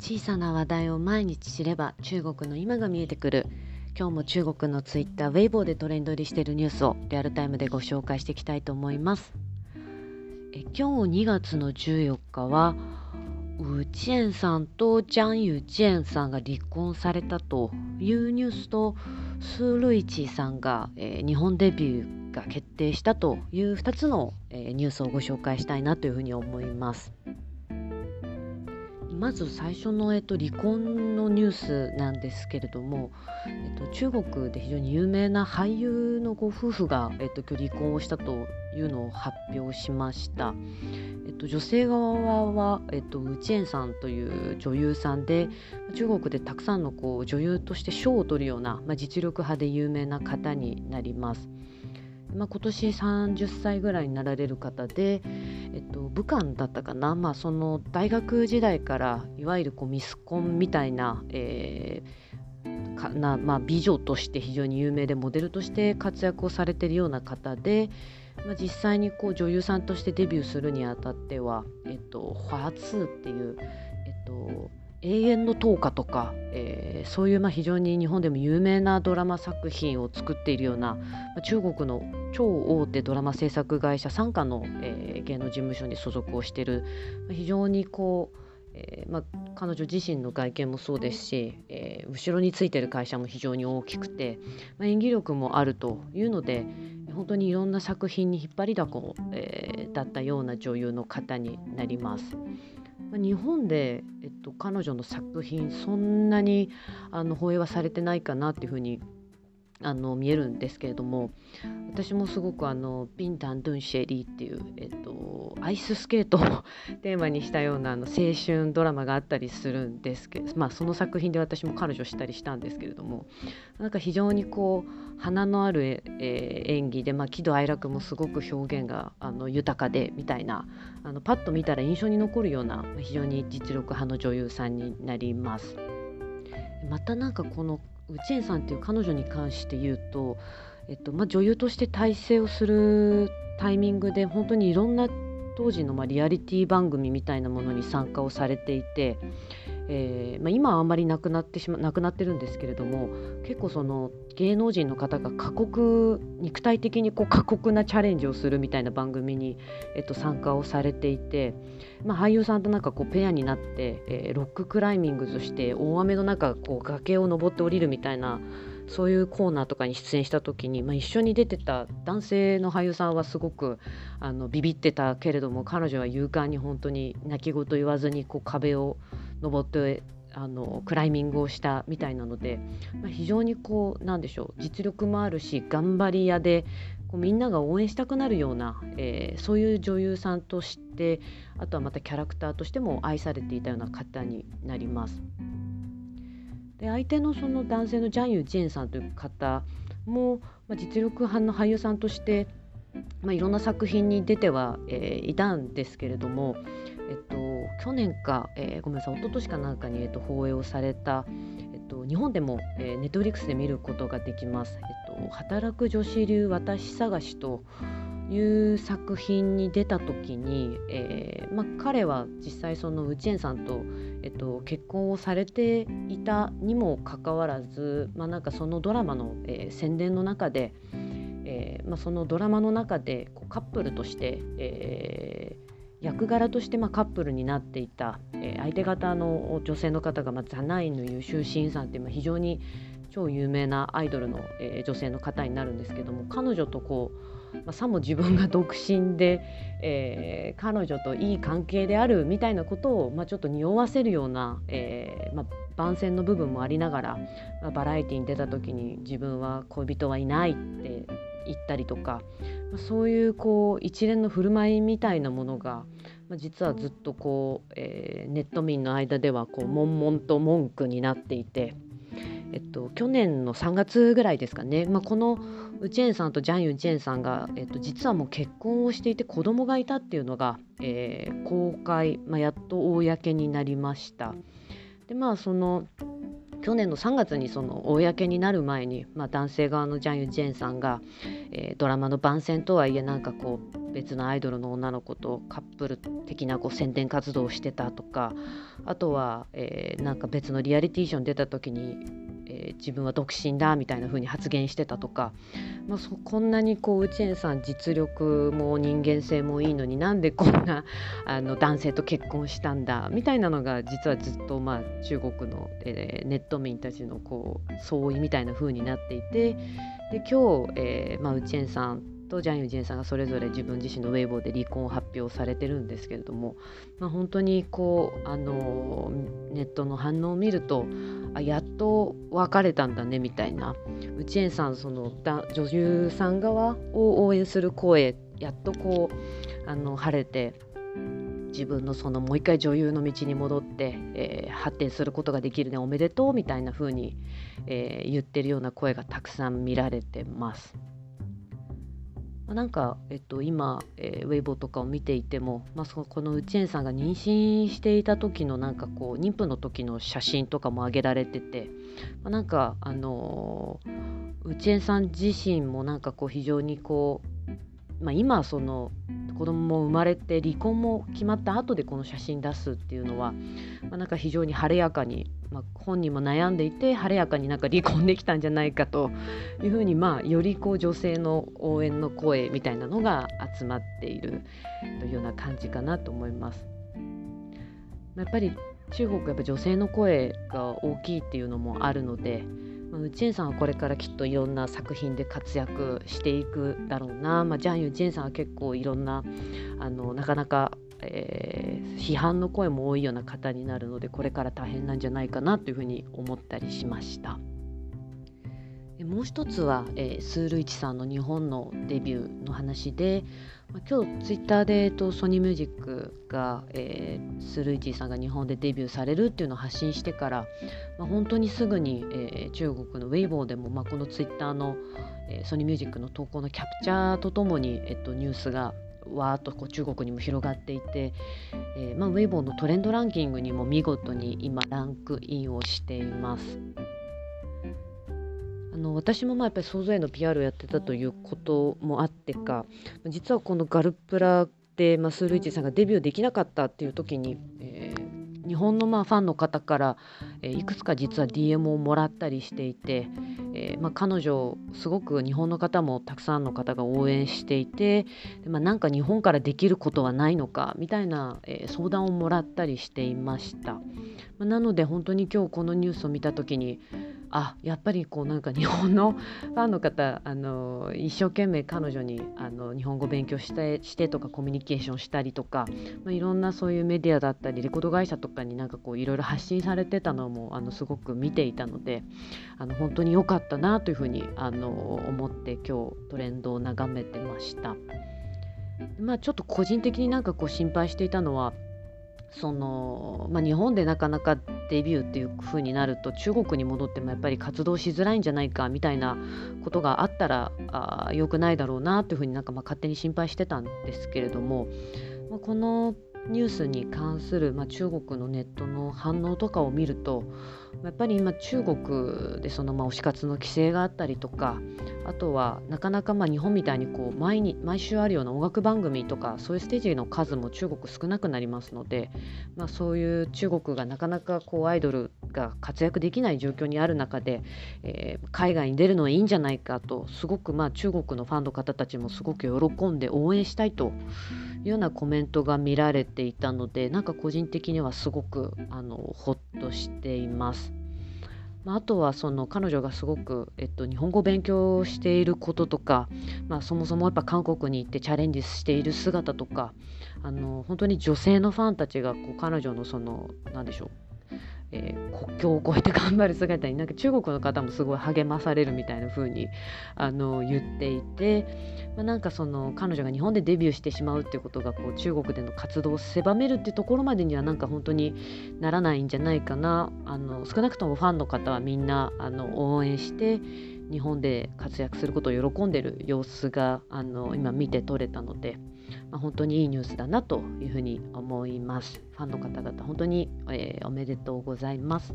小さな話題を毎日知れば中国の今が見えてくる今日も中国のツイッターウェイボーでトレンド入りしているニュースをリアルタイムでご紹介していきたいと思いますえ今日2月の14日はウチェンさんとジャン・ユジェンさんが離婚されたというニュースとスー・ルイチさんが、えー、日本デビューが決定したという2つの、えー、ニュースをご紹介したいなというふうに思います。まず最初の、えっと、離婚のニュースなんですけれども、えっと、中国で非常に有名な俳優のご夫婦が、えっと、今日離婚をしたというのを発表しました。えっと、女性側は、えっと、ウチェンさんという女優さんで中国でたくさんのこう女優として賞を取るような、まあ、実力派で有名な方になります。まあ、今年30歳ぐらいになられる方で、えっと、武漢だったかな、まあ、その大学時代からいわゆるこうミスコンみたいな,、えーかなまあ、美女として非常に有名でモデルとして活躍をされているような方で、まあ、実際にこう女優さんとしてデビューするにあたっては「えっと、ファーツー」っていう、えっと、永遠の10日とか、えー、そういうまあ非常に日本でも有名なドラマ作品を作っているような、まあ、中国の超大手ドラマ制作会社傘下の、えー、芸能事務所に所属をしている、まあ、非常にこう、えーまあ、彼女自身の外見もそうですし、えー、後ろについてる会社も非常に大きくて、まあ、演技力もあるというので本当にいろんな作品に引っ張りだこ、えー、だったような女優の方になります。日本で、えっと、彼女の作品そんなにあの放映はされてないかなっていうふうにあの見えるんですけれども私もすごくあの「ビンタン・ドゥン・シェリー」っていう、えっと、アイススケートを テーマにしたようなあの青春ドラマがあったりするんですけど、まあ、その作品で私も彼女したりしたんですけれどもなんか非常にこう花のある、えー、演技で、まあ、喜怒哀楽もすごく表現があの豊かでみたいなあのパッと見たら印象に残るような非常に実力派の女優さんになります。またなんかこのウチェンさんっていう彼女に関して言うと、えっとまあ、女優として体制をするタイミングで本当にいろんな当時のまリアリティ番組みたいなものに参加をされていて、えーまあ、今はあんまりなくなってしまなくなってるんですけれども結構その芸能人の方が過酷肉体的にこう過酷なチャレンジをするみたいな番組に、えっと、参加をされていて、まあ、俳優さんとなんかこうペアになって、えー、ロッククライミングとして大雨の中こう崖を登って降りるみたいなそういうコーナーとかに出演した時に、まあ、一緒に出てた男性の俳優さんはすごくあのビビってたけれども彼女は勇敢に本当に泣き言言わずにこう壁を登ってあのクライミングをしたみたいなので、まあ、非常にこうなんでしょう実力もあるし頑張り屋でこうみんなが応援したくなるような、えー、そういう女優さんとしてあとはまたキャラクターとしても愛されていたような方になります。で相手のその男性のジャン・ユジェンさんという方も、まあ、実力派の俳優さんとして、まあ、いろんな作品に出ては、えー、いたんですけれども、えっと、去年か、えー、ごめんなさい一昨年かなんかに、えっと、放映をされた、えっと、日本でも、えー、ネットフリックスで見ることができます。えっと、働く女子流私探しという作品に出た時に、えーまあ、彼は実際そのウチェンさんと、えっと、結婚をされていたにもかかわらず、まあ、なんかそのドラマの、えー、宣伝の中で、えーまあ、そのドラマの中でこうカップルとして、えー、役柄としてまあカップルになっていた、えー、相手方の女性の方が、まあ、ザナインの優秀審査っていう、まあ、非常に超有名なアイドルの、えー、女性の方になるんですけども彼女とこう、まあ、さも自分が独身で、えー、彼女といい関係であるみたいなことを、まあ、ちょっと匂わせるような、えーまあ、番宣の部分もありながら、まあ、バラエティに出た時に自分は恋人はいないって言ったりとか、そういうこう一連の振る舞いみたいなものが、まあ、実はずっとこう、えー、ネット民の間ではこう悶々と文句になっていて、えっと、去年の3月ぐらいですかね、まあ、このウチェンさんとジャン・ユン・チェンさんが、えっと、実はもう結婚をしていて子供がいたっていうのが、えー、公開、まあ、やっと公になりました。でまあその去年の3月にその公になる前に、まあ、男性側のジャン・ユジェンさんが、えー、ドラマの番宣とはいえなんかこう別のアイドルの女の子とカップル的なこう宣伝活動をしてたとかあとは、えー、なんか別のリアリティーション出た時に、えー、自分は独身だみたいな風に発言してたとか、まあ、そこんなにこうウチェンさん実力も人間性もいいのになんでこんな あの男性と結婚したんだみたいなのが実はずっと、まあ、中国の、えー、ネット民たちのこう相違みたいな風になっていてで今日、えーまあ、ウチェンさんとジャン・ユジェンさんがそれぞれ自分自身のウェイボーで離婚を発表されてるんですけれども、まあ、本当にこうあのネットの反応を見るとあやっと別れたんだねみたいなウチェンさんその女優さん側を応援する声やっとこうあの晴れて自分のそのもう一回女優の道に戻って、えー、発展することができるねおめでとうみたいな風に、えー、言ってるような声がたくさん見られてます。なんか、えっと、今、えー、ウェイボーとかを見ていても、まあ、そこのウチェンさんが妊娠していた時のなんかこう妊婦の時の写真とかも上げられてて、まあ、なんかあのー、ウチェンさん自身もなんかこう非常にこう、まあ、今その子供も生まれて離婚も決まった後でこの写真出すっていうのは、まあ、なんか非常に晴れやかに、まあ、本人も悩んでいて晴れやかになんか離婚できたんじゃないかというふうに、まあ、よりこう女性の応援の声みたいなのが集まっているというような感じかなと思います。やっぱり中国やっぱ女性の声が大きいっていうのもあるので、まあ、ウチェンさんはこれからきっといろんな作品で活躍していくだろうな、まあ、ジャン・ユジェンさんは結構いろんなあのなかなか、えー、批判の声も多いような方になるのでこれから大変なんじゃないかなというふうに思ったりしました。もう一つは、えー、スールイチさんの日本のデビューの話で、まあ、今日ツイッターで、えっと、ソニーミュージックが、えー、スールイチさんが日本でデビューされるっていうのを発信してから、まあ、本当にすぐに、えー、中国のウェイボーでも、まあ、このツイッターの、えー、ソニーミュージックの投稿のキャプチャーとともに、えっと、ニュースがわーっとこう中国にも広がっていて、えーまあ、ウェイボーのトレンドランキングにも見事に今ランクインをしています。の私もまあやっぱり想像への PR をやってたということもあってか実はこのガルプラで、まあ、スールイチさんがデビューできなかったっていう時に、えー、日本のまあファンの方から、えー、いくつか実は DM をもらったりしていて、えーまあ、彼女すごく日本の方もたくさんの方が応援していてで、まあ、なんか日本からできることはないのかみたいな、えー、相談をもらったりしていました。まあ、なので本当に今日このニュースを見た時にあやっぱりこうなんか日本のファンの方あの一生懸命彼女にあの日本語勉強してしてとかコミュニケーションしたりとか、まあ、いろんなそういうメディアだったりレコード会社とかになんかこういろいろ発信されてたのもあのすごく見ていたのであの本当に良かったなというふうにあの思って今日トレンドを眺めてました。まあ、ちょっと個人的になんかこう心配していたのはその、まあ、日本でなかなかデビューっていう風になると中国に戻ってもやっぱり活動しづらいんじゃないかみたいなことがあったらあ良くないだろうなというふうになんかまあ勝手に心配してたんですけれども、まあ、このニュースに関する、まあ、中国のネットの反応とかを見るとやっぱり今中国でそのまあ推し活の規制があったりとかあとはなかなかまあ日本みたいにこう毎に毎週あるような音楽番組とかそういうステージの数も中国少なくなりますので、まあ、そういう中国がなかなかこうアイドルが活躍できない状況にある中で、えー、海外に出るのはいいんじゃないかとすごくまあ中国のファンの方たちもすごく喜んで応援したいとようなコメントが見られていたのでなんか個人的にはすごくあのほっとしています。まあ、あとはその彼女がすごく、えっと、日本語を勉強していることとか、まあ、そもそもやっぱ韓国に行ってチャレンジしている姿とかあの本当に女性のファンたちがこう彼女のその何でしょうえー、国境を越えて頑張る姿になんか中国の方もすごい励まされるみたいな風にあに言っていて、まあ、なんかその彼女が日本でデビューしてしまうっていうことがこう中国での活動を狭めるっていうところまでにはなんか本当にならないんじゃないかなあの少なくともファンの方はみんなあの応援して日本で活躍することを喜んでる様子があの今見て取れたので。まあ、本当にいいニュースだなというふうに思います。ファンの方々、本当に、えー、おめでとうございます。